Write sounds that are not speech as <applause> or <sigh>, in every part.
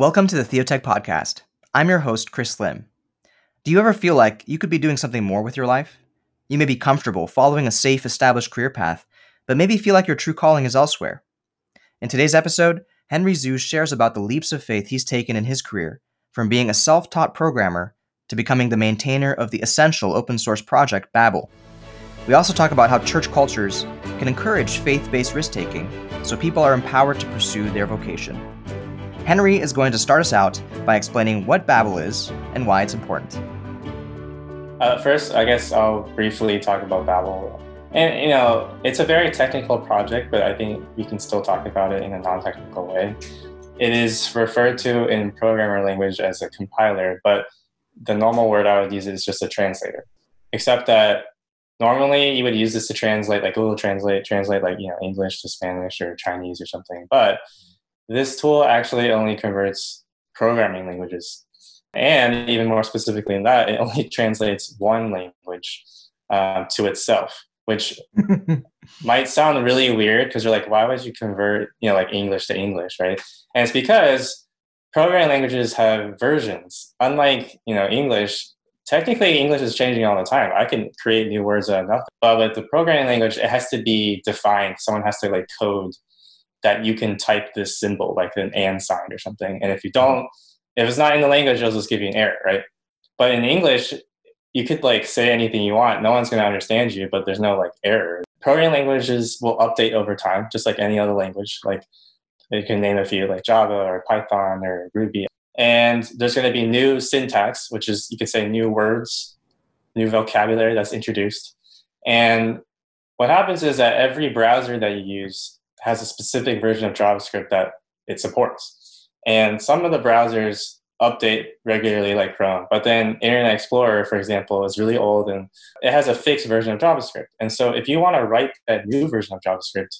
Welcome to the Theotech Podcast. I'm your host, Chris Lim. Do you ever feel like you could be doing something more with your life? You may be comfortable following a safe, established career path, but maybe feel like your true calling is elsewhere. In today's episode, Henry Zhu shares about the leaps of faith he's taken in his career, from being a self taught programmer to becoming the maintainer of the essential open source project Babel. We also talk about how church cultures can encourage faith based risk taking so people are empowered to pursue their vocation. Henry is going to start us out by explaining what Babel is and why it's important. Uh, first, I guess I'll briefly talk about Babel. And, you know, it's a very technical project, but I think we can still talk about it in a non technical way. It is referred to in programmer language as a compiler, but the normal word I would use is just a translator. Except that normally you would use this to translate, like Google Translate, translate like, you know, English to Spanish or Chinese or something. But this tool actually only converts programming languages. And even more specifically than that, it only <laughs> translates one language um, to itself, which <laughs> might sound really weird because you're like, why would you convert, you know, like English to English, right? And it's because programming languages have versions. Unlike, you know, English, technically English is changing all the time. I can create new words out of nothing. But with the programming language, it has to be defined. Someone has to like code that you can type this symbol like an and sign or something. And if you don't, if it's not in the language, it'll just give you an error, right? But in English, you could like say anything you want. No one's going to understand you, but there's no like error. Programming languages will update over time, just like any other language. Like you can name a few like Java or Python or Ruby. And there's going to be new syntax, which is you could say new words, new vocabulary that's introduced. And what happens is that every browser that you use has a specific version of JavaScript that it supports. And some of the browsers update regularly like Chrome, but then Internet Explorer, for example, is really old and it has a fixed version of JavaScript. And so if you want to write that new version of JavaScript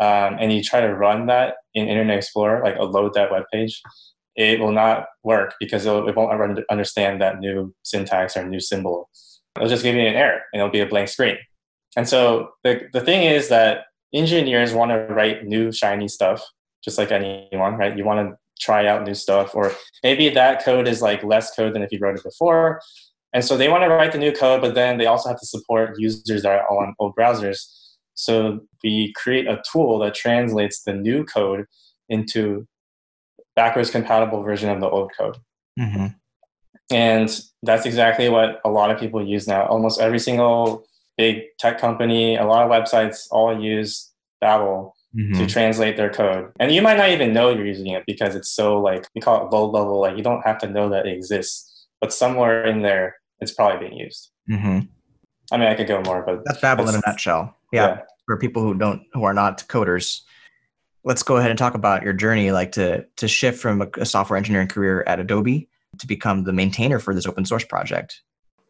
um, and you try to run that in Internet Explorer, like load that web page, it will not work because it won't understand that new syntax or new symbol. It'll just give you an error and it'll be a blank screen. And so the, the thing is that engineers want to write new shiny stuff just like anyone right? You want to try out new stuff or maybe that code is like less code than if you wrote it before. And so they want to write the new code but then they also have to support users that are on old browsers. So we create a tool that translates the new code into backwards compatible version of the old code. Mm-hmm. and that's exactly what a lot of people use now. Almost every single big tech company, a lot of websites all use Babel mm-hmm. to translate their code. And you might not even know you're using it because it's so like we call it low level, like you don't have to know that it exists. But somewhere in there it's probably being used. Mm-hmm. I mean I could go more, but that's Babel in a nutshell. Yeah, yeah. For people who don't who are not coders. Let's go ahead and talk about your journey, like to to shift from a, a software engineering career at Adobe to become the maintainer for this open source project.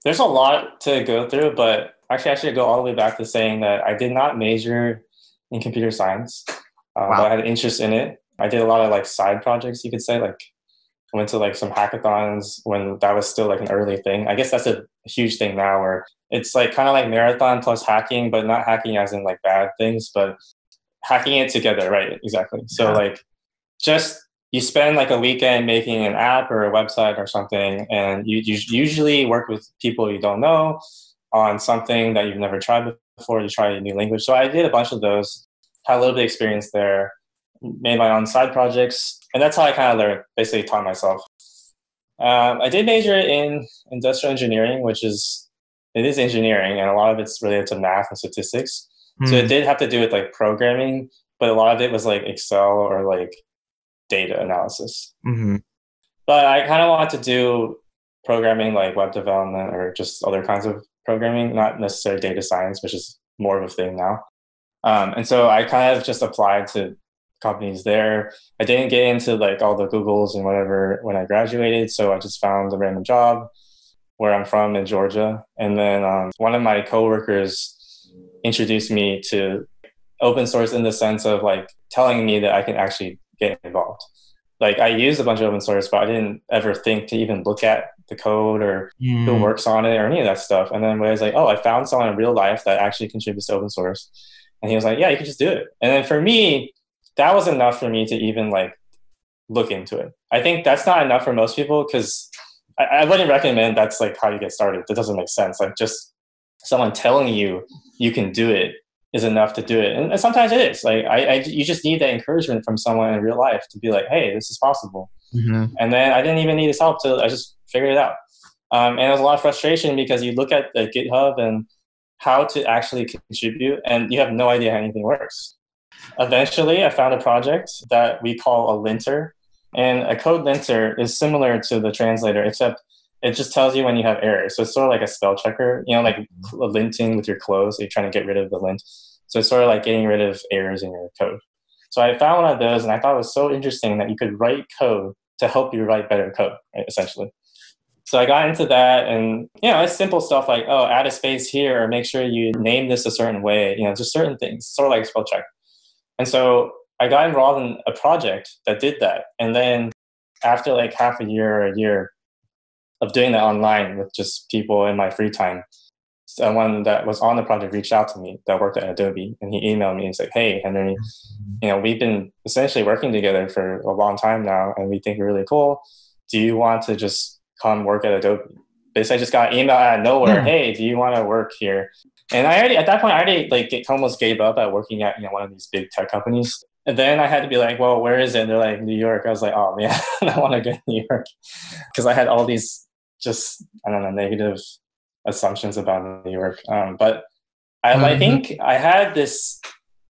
There's a lot to go through, but actually, I should go all the way back to saying that I did not major in computer science, uh, wow. but I had an interest in it. I did a lot of like side projects, you could say. Like, I went to like some hackathons when that was still like an early thing. I guess that's a huge thing now, where it's like kind of like marathon plus hacking, but not hacking as in like bad things, but hacking it together, right? Exactly. So yeah. like, just you spend like a weekend making an app or a website or something, and you, you usually work with people you don't know on something that you've never tried before. You try a new language. So I did a bunch of those, had a little bit of experience there, made my own side projects, and that's how I kind of learned, basically taught myself. Um, I did major in industrial engineering, which is it is engineering, and a lot of it's related to math and statistics. Mm. So it hmm. did have to do with like programming, but a lot of it was like Excel or like data analysis. Mm-hmm. But I kind of wanted to do programming like web development or just other kinds of programming, not necessarily data science, which is more of a thing now. Um, and so I kind of just applied to companies there. I didn't get into like all the Googles and whatever when I graduated, so I just found a random job where I'm from in Georgia. And then um, one of my coworkers introduced me to open source in the sense of like telling me that I can actually get involved like I used a bunch of open source, but I didn't ever think to even look at the code or mm. who works on it or any of that stuff. And then when I was like, oh, I found someone in real life that actually contributes to open source. And he was like, yeah, you can just do it. And then for me, that was enough for me to even like look into it. I think that's not enough for most people because I, I wouldn't recommend that's like how you get started. That doesn't make sense. Like just someone telling you you can do it is enough to do it. And, and sometimes it is. Like I, I, you just need that encouragement from someone in real life to be like, hey, this is possible. Mm-hmm. And then I didn't even need his help to I just figured it out. Um, and there was a lot of frustration because you look at the GitHub and how to actually contribute, and you have no idea how anything works. Eventually, I found a project that we call a linter, and a code linter is similar to the translator, except it just tells you when you have errors. So it's sort of like a spell checker, you know, like mm-hmm. linting with your clothes. So you're trying to get rid of the lint. So it's sort of like getting rid of errors in your code. So I found one of those, and I thought it was so interesting that you could write code to help you write better code, right, essentially. So I got into that, and you know, it's simple stuff like, oh, add a space here, or make sure you name this a certain way. You know, just certain things, sort of like spell check. And so I got involved in a project that did that, and then after like half a year or a year of doing that online with just people in my free time, someone that was on the project reached out to me that worked at Adobe and he emailed me and said, Hey, Henry, you know, we've been essentially working together for a long time now and we think you're really cool. Do you want to just come work at Adobe? Basically, I just got an email out of nowhere. Yeah. Hey, do you want to work here? And I already, at that point, I already like almost gave up at working at, you know, one of these big tech companies. And then I had to be like, well, where is it? And they're like, New York. I was like, oh man, <laughs> I want to go to New York because I had all these just, I don't know, negative assumptions about New York. Um, but I, mm-hmm. I think I had this.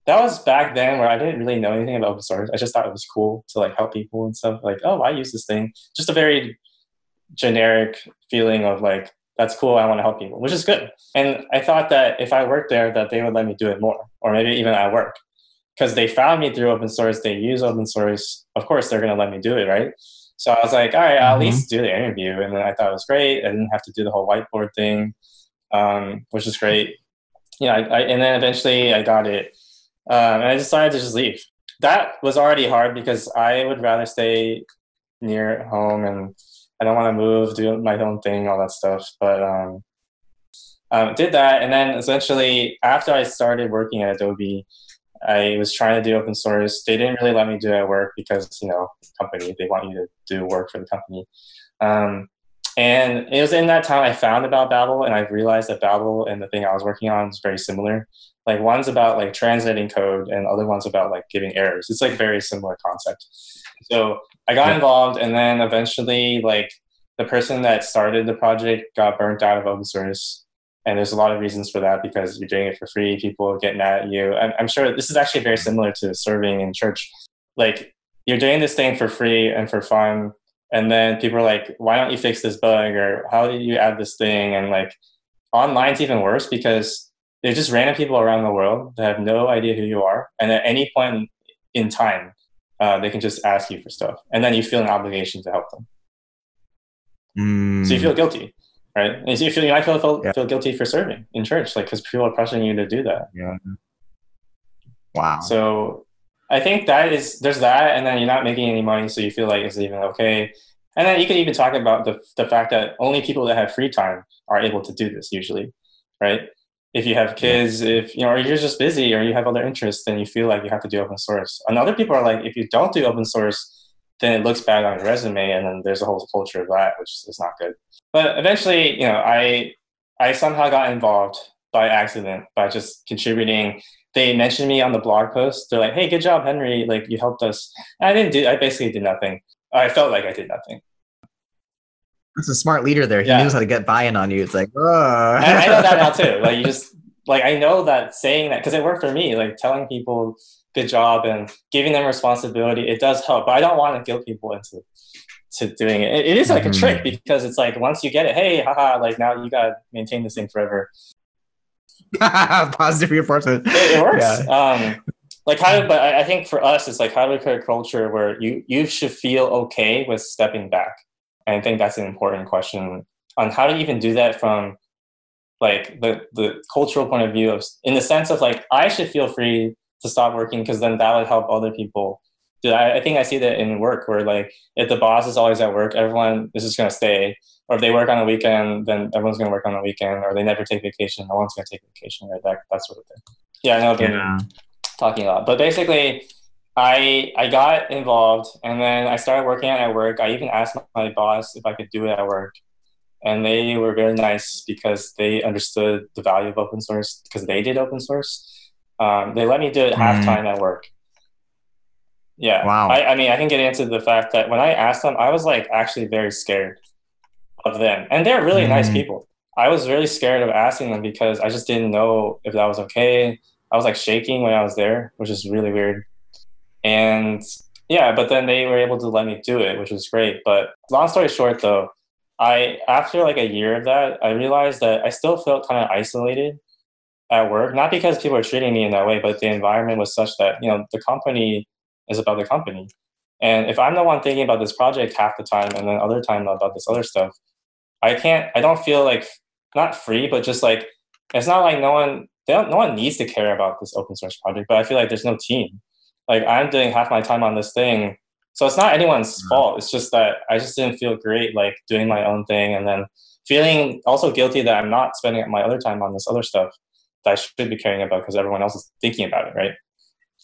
That was back then where I didn't really know anything about open source. I just thought it was cool to like help people and stuff. Like, oh, I use this thing. Just a very generic feeling of like, that's cool. I want to help people, which is good. And I thought that if I worked there, that they would let me do it more, or maybe even at work, because they found me through open source. They use open source. Of course, they're going to let me do it, right? So I was like, all right, I'll mm-hmm. at least do the interview. And then I thought it was great. I didn't have to do the whole whiteboard thing, um, which is great. Yeah, I, I, and then eventually I got it. Um, and I decided to just leave. That was already hard because I would rather stay near home and I don't want to move, do my own thing, all that stuff. But um, um, did that. And then essentially, after I started working at Adobe, I was trying to do open source. They didn't really let me do it at work because, you know, company, they want you to do work for the company. Um, and it was in that time I found about Babel and I realized that Babel and the thing I was working on is very similar. Like one's about like translating code and other one's about like giving errors. It's like very similar concept. So I got involved and then eventually like the person that started the project got burnt out of open source and there's a lot of reasons for that because you're doing it for free people get mad at you. I'm, I'm sure this is actually very similar to serving in church. Like you're doing this thing for free and for fun and then people are like why don't you fix this bug or how do you add this thing? And like online's even worse because they're just random people around the world that have no idea who you are and at any point in time uh, they can just ask you for stuff and then you feel an obligation to help them. Mm. so you feel guilty right? And so you feel you might feel feel, yeah. feel guilty for serving in church, like because people are pressuring you to do that. Yeah. Wow. So I think that is there's that, and then you're not making any money, so you feel like it's even okay. And then you can even talk about the the fact that only people that have free time are able to do this usually, right? If you have kids, if you know, or you're just busy, or you have other interests, then you feel like you have to do open source. And other people are like, if you don't do open source, then it looks bad on your resume, and then there's a whole culture of that, which is not good. But eventually, you know, I I somehow got involved by accident by just contributing. They mentioned me on the blog post. They're like, "Hey, good job, Henry! Like you helped us." And I didn't do. I basically did nothing. I felt like I did nothing. That's a smart leader there. He yeah. knows how to get buy-in on you. It's like, oh. I, I know that now too. <laughs> Like you just like I know that saying that because it worked for me. Like telling people good job and giving them responsibility, it does help. But I don't want to guilt people into to doing it. it, it is like mm-hmm. a trick mm-hmm. because it's like once you get it, hey, haha, like now you gotta maintain this thing forever. <laughs> Positive reinforcement. It, it works. Yeah. Um, like how, but I think for us, it's like how do we create a culture where you you should feel okay with stepping back. And I think that's an important question on how to even do that from like the the cultural point of view of in the sense of like I should feel free to stop working because then that would help other people. I, I think I see that in work where like if the boss is always at work, everyone is just gonna stay. Or if they work on a weekend, then everyone's gonna work on the weekend. Or they never take vacation, no one's gonna take vacation, right? That that sort of thing. Yeah, I know I've been yeah. talking a lot, but basically, I I got involved, and then I started working at work. I even asked my boss if I could do it at work, and they were very nice because they understood the value of open source because they did open source. Um, they let me do it half mm. time at work. Yeah. Wow. I, I mean, I can get into the fact that when I asked them, I was like actually very scared of them, and they're really mm. nice people. I was really scared of asking them because I just didn't know if that was okay. I was like shaking when I was there, which is really weird. And yeah, but then they were able to let me do it, which was great. But long story short, though, I after like a year of that, I realized that I still felt kind of isolated at work. Not because people were treating me in that way, but the environment was such that you know the company is about the company. And if I'm the one thinking about this project half the time, and then other time about this other stuff, I can't. I don't feel like not free, but just like it's not like no one. They don't, no one needs to care about this open source project, but I feel like there's no team like I'm doing half my time on this thing. So it's not anyone's mm-hmm. fault. It's just that I just didn't feel great like doing my own thing and then feeling also guilty that I'm not spending my other time on this other stuff that I should be caring about because everyone else is thinking about it, right?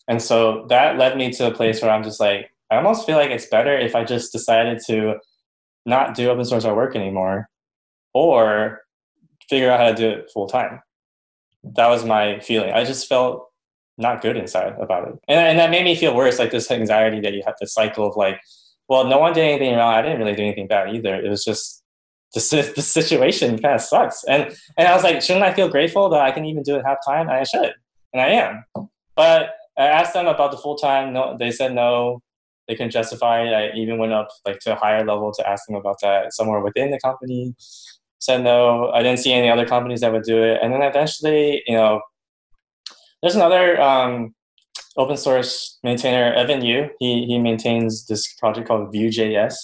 And so that led me to a place where I'm just like, I almost feel like it's better if I just decided to not do open source work anymore or figure out how to do it full time. That was my feeling. I just felt not good inside about it. And, and that made me feel worse, like this anxiety that you have this cycle of like, well, no one did anything wrong. I didn't really do anything bad either. It was just <laughs> the, the situation kind of sucks. And, and I was like, shouldn't I feel grateful that I can even do it half time? I should. And I am. But I asked them about the full time. No, they said no. They couldn't justify it. I even went up like to a higher level to ask them about that somewhere within the company. Said no. I didn't see any other companies that would do it. And then eventually, you know, there's another um, open source maintainer, Evan You. He, he maintains this project called Vue.js.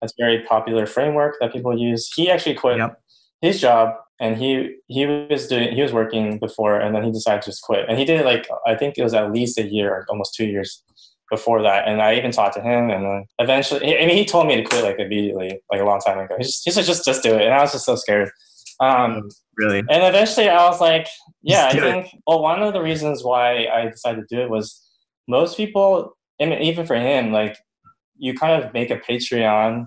That's a very popular framework that people use. He actually quit yep. his job and he he was doing he was working before and then he decided to just quit. And he did it like I think it was at least a year, almost two years before that. And I even talked to him, and then eventually, I mean, he told me to quit like immediately, like a long time ago. He just he said just just do it, and I was just so scared. Um, really? And eventually I was like, yeah, I think, well, one of the reasons why I decided to do it was most people, I mean, even for him, like you kind of make a Patreon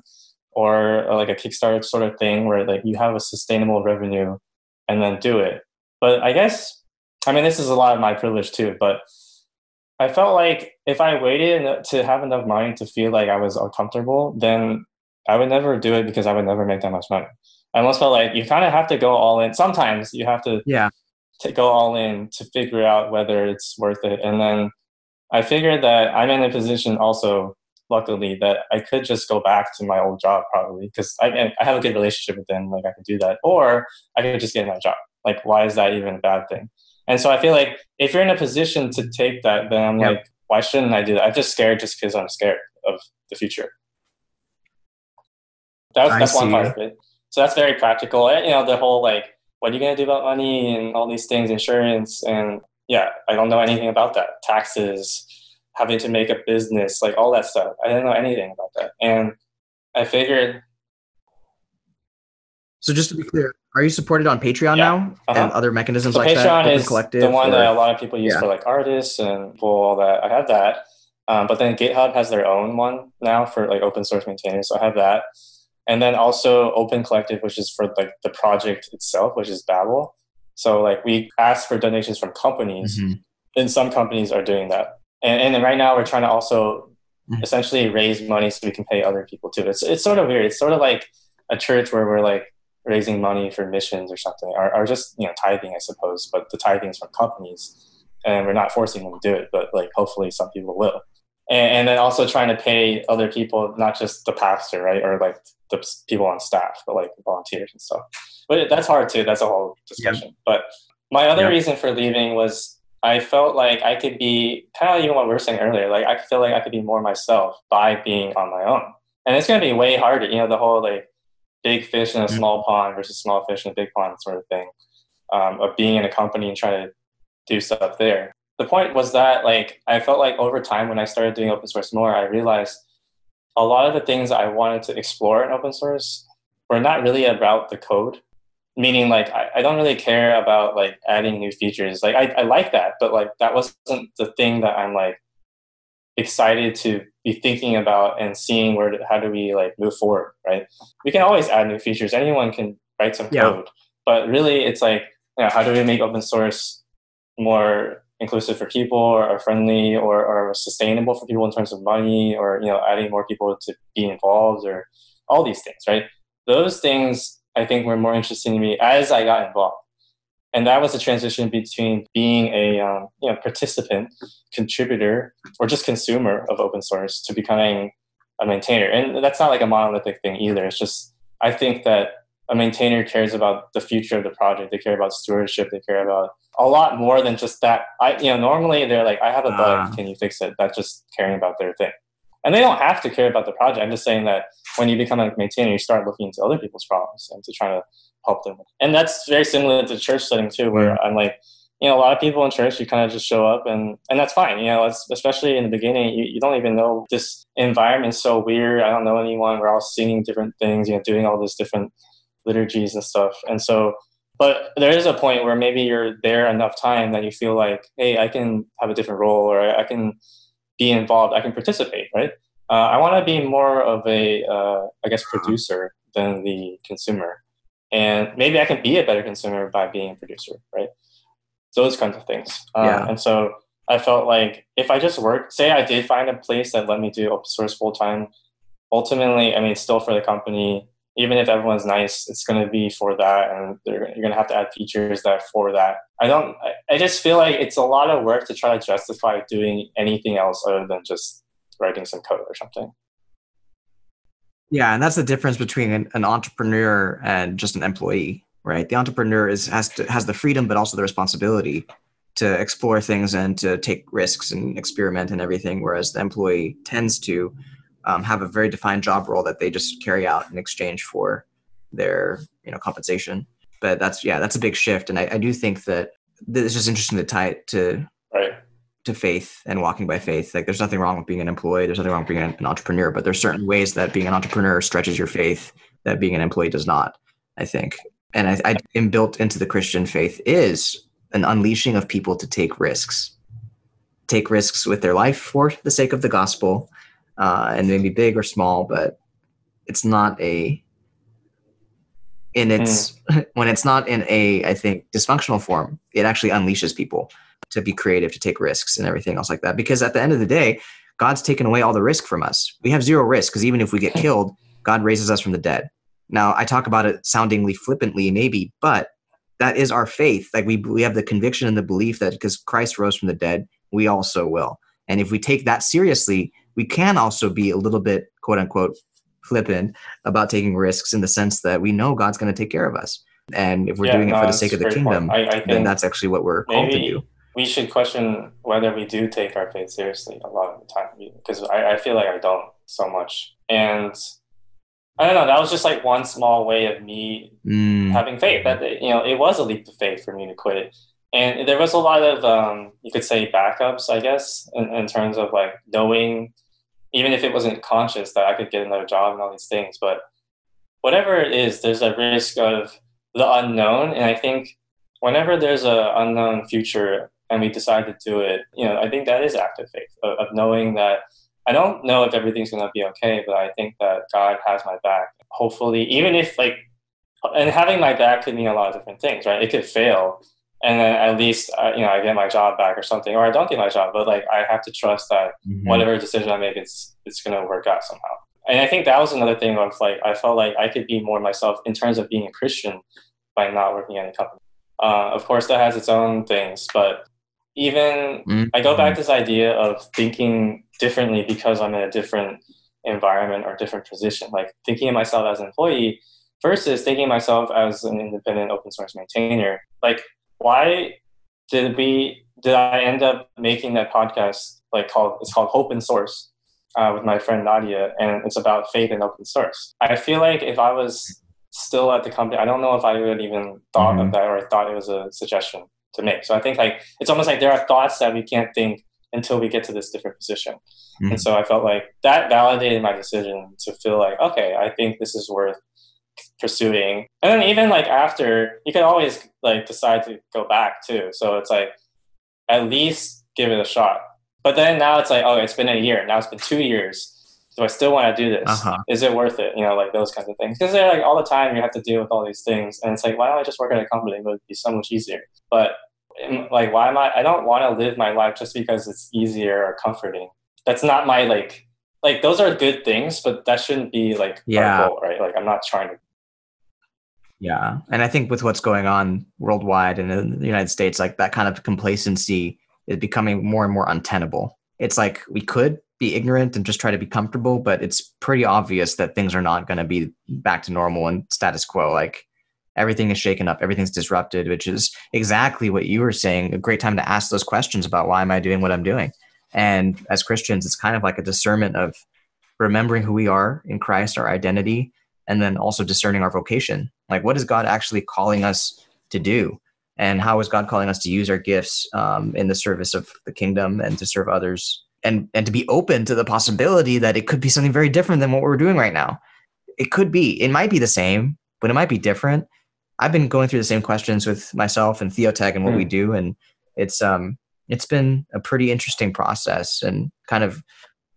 or, or like a Kickstarter sort of thing where like you have a sustainable revenue and then do it. But I guess, I mean, this is a lot of my privilege too, but I felt like if I waited to have enough money to feel like I was uncomfortable, then I would never do it because I would never make that much money. I almost felt like you kind of have to go all in. Sometimes you have to yeah to go all in to figure out whether it's worth it. And then I figured that I'm in a position also, luckily, that I could just go back to my old job probably because I I have a good relationship with them. Like I could do that, or I could just get my job. Like why is that even a bad thing? And so I feel like if you're in a position to take that, then I'm yep. like, why shouldn't I do that? I'm just scared just because I'm scared of the future. That was, that's one part of it. So that's very practical. And, you know, the whole like, what are you going to do about money and all these things, insurance. And yeah, I don't know anything about that. Taxes, having to make a business, like all that stuff. I didn't know anything about that. And I figured. So just to be clear, are you supported on Patreon yeah. now uh-huh. and other mechanisms so like Patreon that? Patreon is Collective the one or, that a lot of people use yeah. for like artists and people, all that. I have that. Um, but then GitHub has their own one now for like open source maintainers. So I have that and then also open collective which is for like the project itself which is babel so like we ask for donations from companies mm-hmm. and some companies are doing that and, and then right now we're trying to also mm-hmm. essentially raise money so we can pay other people too it's, it's sort of weird it's sort of like a church where we're like raising money for missions or something or, or just you know tithing i suppose but the tithing is from companies and we're not forcing them to do it but like hopefully some people will and, and then also trying to pay other people not just the pastor right or like the people on staff, but like volunteers and stuff. But that's hard too. That's a whole discussion. Yep. But my other yep. reason for leaving was I felt like I could be kind of even what we were saying earlier. Like I feel like I could be more myself by being on my own, and it's going to be way harder. You know, the whole like big fish in a mm-hmm. small pond versus small fish in a big pond sort of thing um, of being in a company and trying to do stuff there. The point was that like I felt like over time when I started doing open source more, I realized a lot of the things I wanted to explore in open source were not really about the code. Meaning, like, I, I don't really care about like adding new features. Like, I, I like that, but like that wasn't the thing that I'm like excited to be thinking about and seeing where how do we like move forward, right? We can always add new features. Anyone can write some yeah. code, but really it's like, you know, how do we make open source more inclusive for people or friendly or, or sustainable for people in terms of money or you know adding more people to be involved or all these things right those things i think were more interesting to me as i got involved. And that was a transition between being a um, you know participant contributor or just consumer of open source to becoming a maintainer. And that's not like a monolithic thing either. It's just i think that a maintainer cares about the future of the project. They care about stewardship. They care about a lot more than just that. I you know normally they're like i have a bug. Uh. can you fix it? That's just caring about their thing and they don't have to care about the project i'm just saying that when you become a maintainer you start looking into other people's problems and to try to help them. And that's very similar to church setting too, where I'm like, you know, a lot of people in church, you kind of just show up and, and that's fine. You know, it's, especially in the beginning, you, you don't even know this environment's so weird. I don't know anyone. We're all singing different things, you know, doing all these different liturgies and stuff. And so, but there is a point where maybe you're there enough time that you feel like, hey, I can have a different role or I can be involved. I can participate, right? Uh, I want to be more of a, uh, I guess, producer than the consumer and maybe I can be a better consumer by being a producer, right? Those kinds of things. Um, yeah. And so I felt like if I just worked, say I did find a place that let me do open source full time, ultimately, I mean, still for the company. Even if everyone's nice, it's going to be for that, and you're going to have to add features that for that. I don't. I, just feel like it's a lot of work to try to justify doing anything else other than just writing some code or something. Yeah, and that's the difference between an, an, entrepreneur and just an employee, right? The entrepreneur is has to, has the freedom, but also the responsibility to explore things and to take risks and experiment and everything, whereas the employee tends to um, have a very defined job role that they just carry out in exchange for their you know compensation. But that's yeah, that's a big shift, and I, I do think that it's just interesting to tie it to right to faith and walking by faith. Like there's nothing wrong with being an employee. There's nothing wrong with being an, entrepreneur, but there's certain ways that being an entrepreneur stretches your faith that being an employee does not, I think. And I, I am built into the Christian faith is an unleashing of people to take risks, take risks with their life for the sake of the gospel, uh, and maybe big or small, but it's not a in its mm. <laughs> when it's not in a I think dysfunctional form, it actually unleashes people to be creative, to take risks and everything else like that. Because at the end of the day, God's taken away all the risk from us. We have zero risk because even if we get killed, God raises us from the dead. Now, I talk about it soundingly flippantly, maybe, but that is our faith. Like we, we have the conviction and the belief that because Christ rose from the dead, we also will. And if we take that seriously, we can also be a little bit, quote unquote, flippant about taking risks in the sense that we know God's going to take care of us. And if we're yeah, doing no, it for the sake of the kingdom, I, I then that's actually what we're called to do we should question whether we do take our faith seriously a lot of the time because I, I feel like I don't so much. And I don't know, that was just like one small way of me mm. having faith. That you know, it was a leap of faith for me to quit it. And there was a lot of um, you could say backups, I guess, in, in terms of like knowing, even if it wasn't conscious, that I could get another job and all these things. But whatever it is, there's a risk of the unknown. And I think whenever there's an unknown future and we decide to do it, you know, I think that is active faith of, of knowing that I don't know if everything's going to be okay, but I think that God has my back. Hopefully, even if like, and having my back could mean a lot of different things, right? It could fail, and then at least uh, you know I get my job back or something, or I don't get my job, but like I have to trust that mm-hmm. whatever decision I make, it's it's going to work out somehow. And I think that was another thing of like I felt like I could be more myself in terms of being a Christian by not working at a company. Uh, of course, that has its own things, but even mm-hmm. I go back to this idea of thinking differently because I'm in a different environment or different position. Like thinking of myself as an employee versus thinking of myself as an independent open source maintainer. Like, why did we did I end up making that podcast like called it's called Hope in Source uh, with my friend Nadia, and it's about faith and open source. I feel like if I was still at the company, I don't know if I would even thought mm-hmm. of that or I thought it was a suggestion to make. So I think like it's almost like there are thoughts that we can't think until we get to this different position. Mm-hmm. And so I felt like that validated my decision to feel like, okay, I think this is worth pursuing. And then even like after, you can always like decide to go back too. So it's like at least give it a shot. But then now it's like, oh, it's been a year. Now it's been two years. Do I still want to do this? Uh-huh. Is it worth it? You know, like those kinds of things. Because they're like all the time you have to deal with all these things, and it's like, why don't I just work at a company? It would be so much easier. But like, why am I? I don't want to live my life just because it's easier or comforting. That's not my like. Like those are good things, but that shouldn't be like Yeah. our goal, right? Like I'm not trying to. Yeah. And I think with what's going on worldwide and in the United States, like that kind of complacency is becoming more and more untenable. It's like we could be ignorant and just try to be comfortable, but it's pretty obvious that things are not going to be back to normal and status quo. Like everything is shaken up, everything's disrupted, which is exactly what you were saying. A great time to ask those questions about why am I doing what I'm doing? And as Christians, it's kind of like a discernment of remembering who we are in Christ, our identity, and then also discerning our vocation. Like, what is God actually calling us to do? And how is God calling us to use our gifts um, in the service of the kingdom and to serve others? And, and to be open to the possibility that it could be something very different than what we're doing right now. It could be, it might be the same, but it might be different. I've been going through the same questions with myself and Theotech and what we do. And it's, um, it's been a pretty interesting process and kind of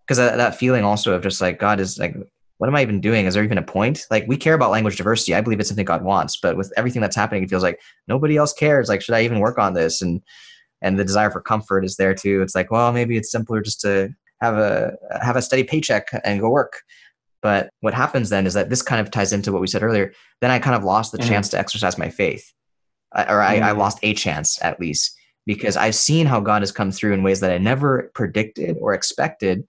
because that, that feeling also of just like God is like what am I even doing? Is there even a point? Like we care about language diversity. I believe it's something God wants, but with everything that's happening, it feels like nobody else cares. Like, should I even work on this? And and the desire for comfort is there too. It's like, well, maybe it's simpler just to have a have a steady paycheck and go work. But what happens then is that this kind of ties into what we said earlier. Then I kind of lost the Mhm. chance to exercise my faith, or I, I Mhm. lost a chance at least because I've seen how God has come through in ways that I never predicted or expected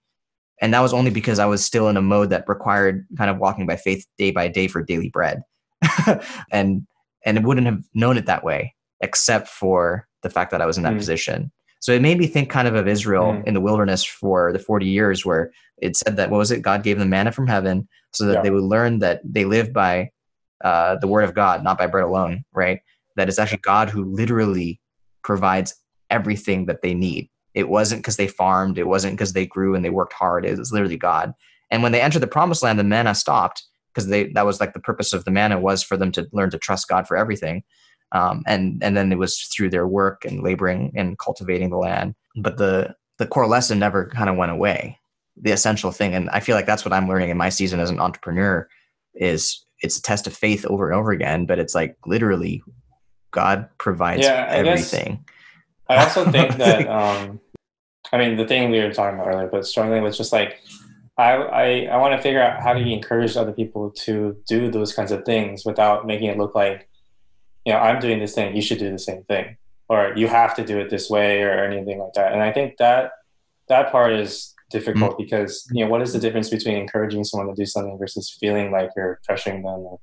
and that was only because I was still in a mode that required kind of walking by faith day by day for daily bread, <laughs> and and it wouldn't have known it that way except for the fact that I was in that Mm. position. So it made me think kind of of Israel Mm. in the wilderness for the forty years, where it said that what was it? God gave them manna from heaven, so that Yeah. they would learn that they live by uh, the word of God, not by bread alone. Right? That it's actually God who literally provides everything that they need. It wasn't because they farmed. It wasn't because they grew and they worked hard. It was literally God. And when they entered the promised land, the manna stopped because they that was like the purpose of the manna was for them to learn to trust God for everything. Um, and and then it was through their work and laboring and cultivating the land. But the the core lesson never kind of went away. The essential thing, and I feel like that's what I'm learning in my season as an entrepreneur, is it's a test of faith over and over again. But it's like literally, God provides Yeah, I guess- everything. I also think <laughs> that um, I mean the thing we were talking about earlier, but struggling was just like I I, I want to figure out how do you encourage other people to do those kinds of things without making it look like you know I'm doing this thing, you should do the same thing, or you have to do it this way, or anything like that. And I think that that part is difficult because you know what is the difference between encouraging someone to do something versus feeling like you're pressuring them or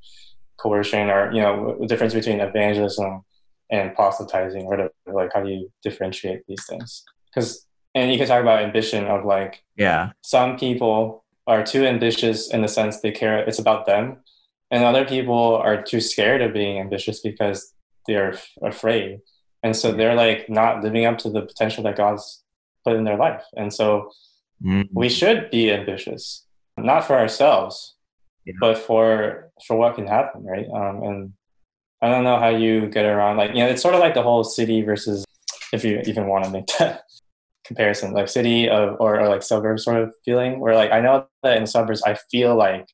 coercion, or you know the difference between evangelism and proselytizing or whatever like how do you differentiate these things because and you can talk about ambition of like Yeah. some people are too ambitious in the sense they care it's about them and other people are too scared of being ambitious because they're f- afraid and so they're like not living up to the potential that god's put in their life and so Mm. we should be ambitious not for ourselves Yeah. but for for what can happen right um, and i don't know how you get around like you know it's sort of like the whole city versus if you even want to make that <laughs> comparison like city of or, or like suburb sort of feeling where like i know that in suburbs i feel like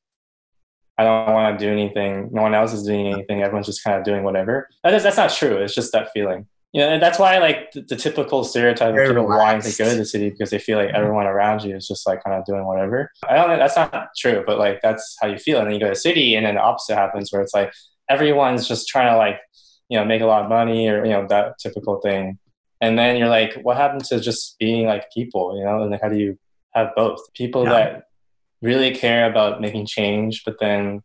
i don't want to do anything no one else is doing anything everyone's just kind of doing whatever that is, that's not true it's just that feeling you know, and that's why like the, the typical stereotype Very of people wanting to go to the city because they feel like mm-hmm. everyone around you is just like kind of doing whatever. I don't know, that's not true, but like that's how you feel. And then you go to the city and then the opposite happens where it's like everyone's just trying to like, you know, make a lot of money or, you know, that typical thing. And then you're like, what happened to just being like people, you know, and how do you have both? People Yeah. that really care about making change, but then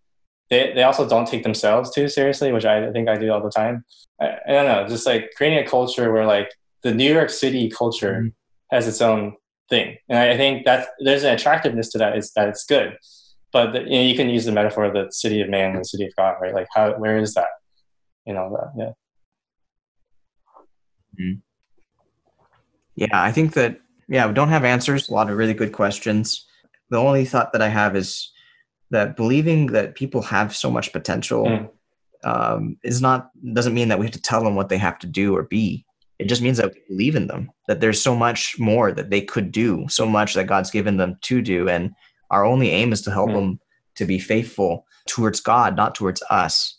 they, they also don't take themselves too seriously, which I think I do all the time. I, I don't know, just like creating a culture where like the New York City culture Mhm. has its own thing, and I think that there's an attractiveness to that. Is that it's good, but the, you, know, you can use the metaphor of the city of man and the city of God, right? Like how where is that? You know that yeah. Yeah, I think that yeah, we don't have answers. A lot of really good questions. The only thought that I have is that believing that people have so much potential Mm. um, is not doesn't mean that we have to tell them what they have to do or be. it just means that we believe in them, that there's so much more that they could do, so much that God's given them to do. And our only aim is to help mm. them to be faithful towards God, not towards us,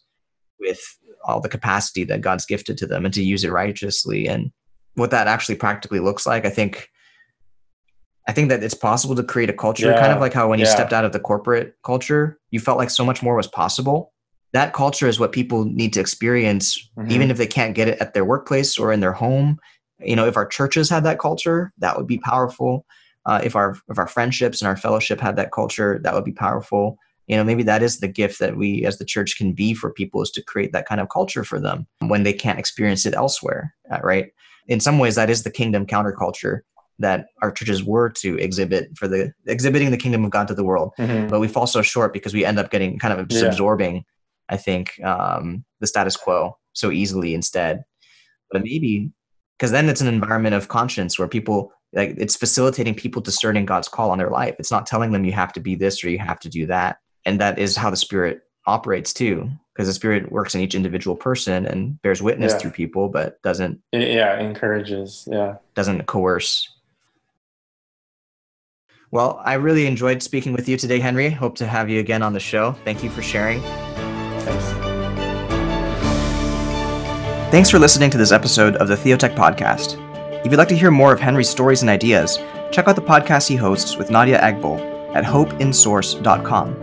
with all the capacity that God's gifted to them and to use it righteously. And what that actually practically looks like, I think I think that it's possible to create a culture, yeah. kind of like how when you yeah. stepped out of the corporate culture, you felt like so much more was possible. That culture is what people need to experience, mm-hmm. even if they can't get it at their workplace or in their home. You know, if our churches had that culture, that would be powerful. Uh, if our if our friendships and our fellowship had that culture, that would be powerful. You know, maybe that is the gift that we as the church can be for people is to create that kind of culture for them when they can't experience it elsewhere, uh, right? In some ways, that is the kingdom counterculture that our churches were to exhibit for the exhibiting the kingdom of God to the world. Mm-hmm. But we fall so short because we end up getting kind of just yeah. absorbing, I think, um, the status quo so easily instead. But maybe because then it's an environment of conscience where people like it's facilitating people discerning God's call on their life. It's not telling them you have to be this or you have to do that. And that is how the spirit operates too because the spirit works in each individual person and bears witness yeah. through people but doesn't yeah encourages yeah doesn't coerce well, I really enjoyed speaking with you today, Henry. Hope to have you again on the show. Thank you for sharing. Thanks. Thanks for listening to this episode of the Theotech Podcast. If you'd like to hear more of Henry's stories and ideas, check out the podcast he hosts with Nadia Eghbal at hopeinsource.com.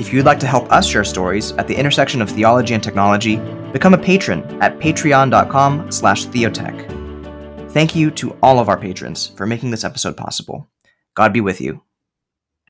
If you'd like to help us share stories at the intersection of theology and technology, become a patron at patreon.com slash theotech. Thank you to all of our patrons for making this episode possible. God be with you.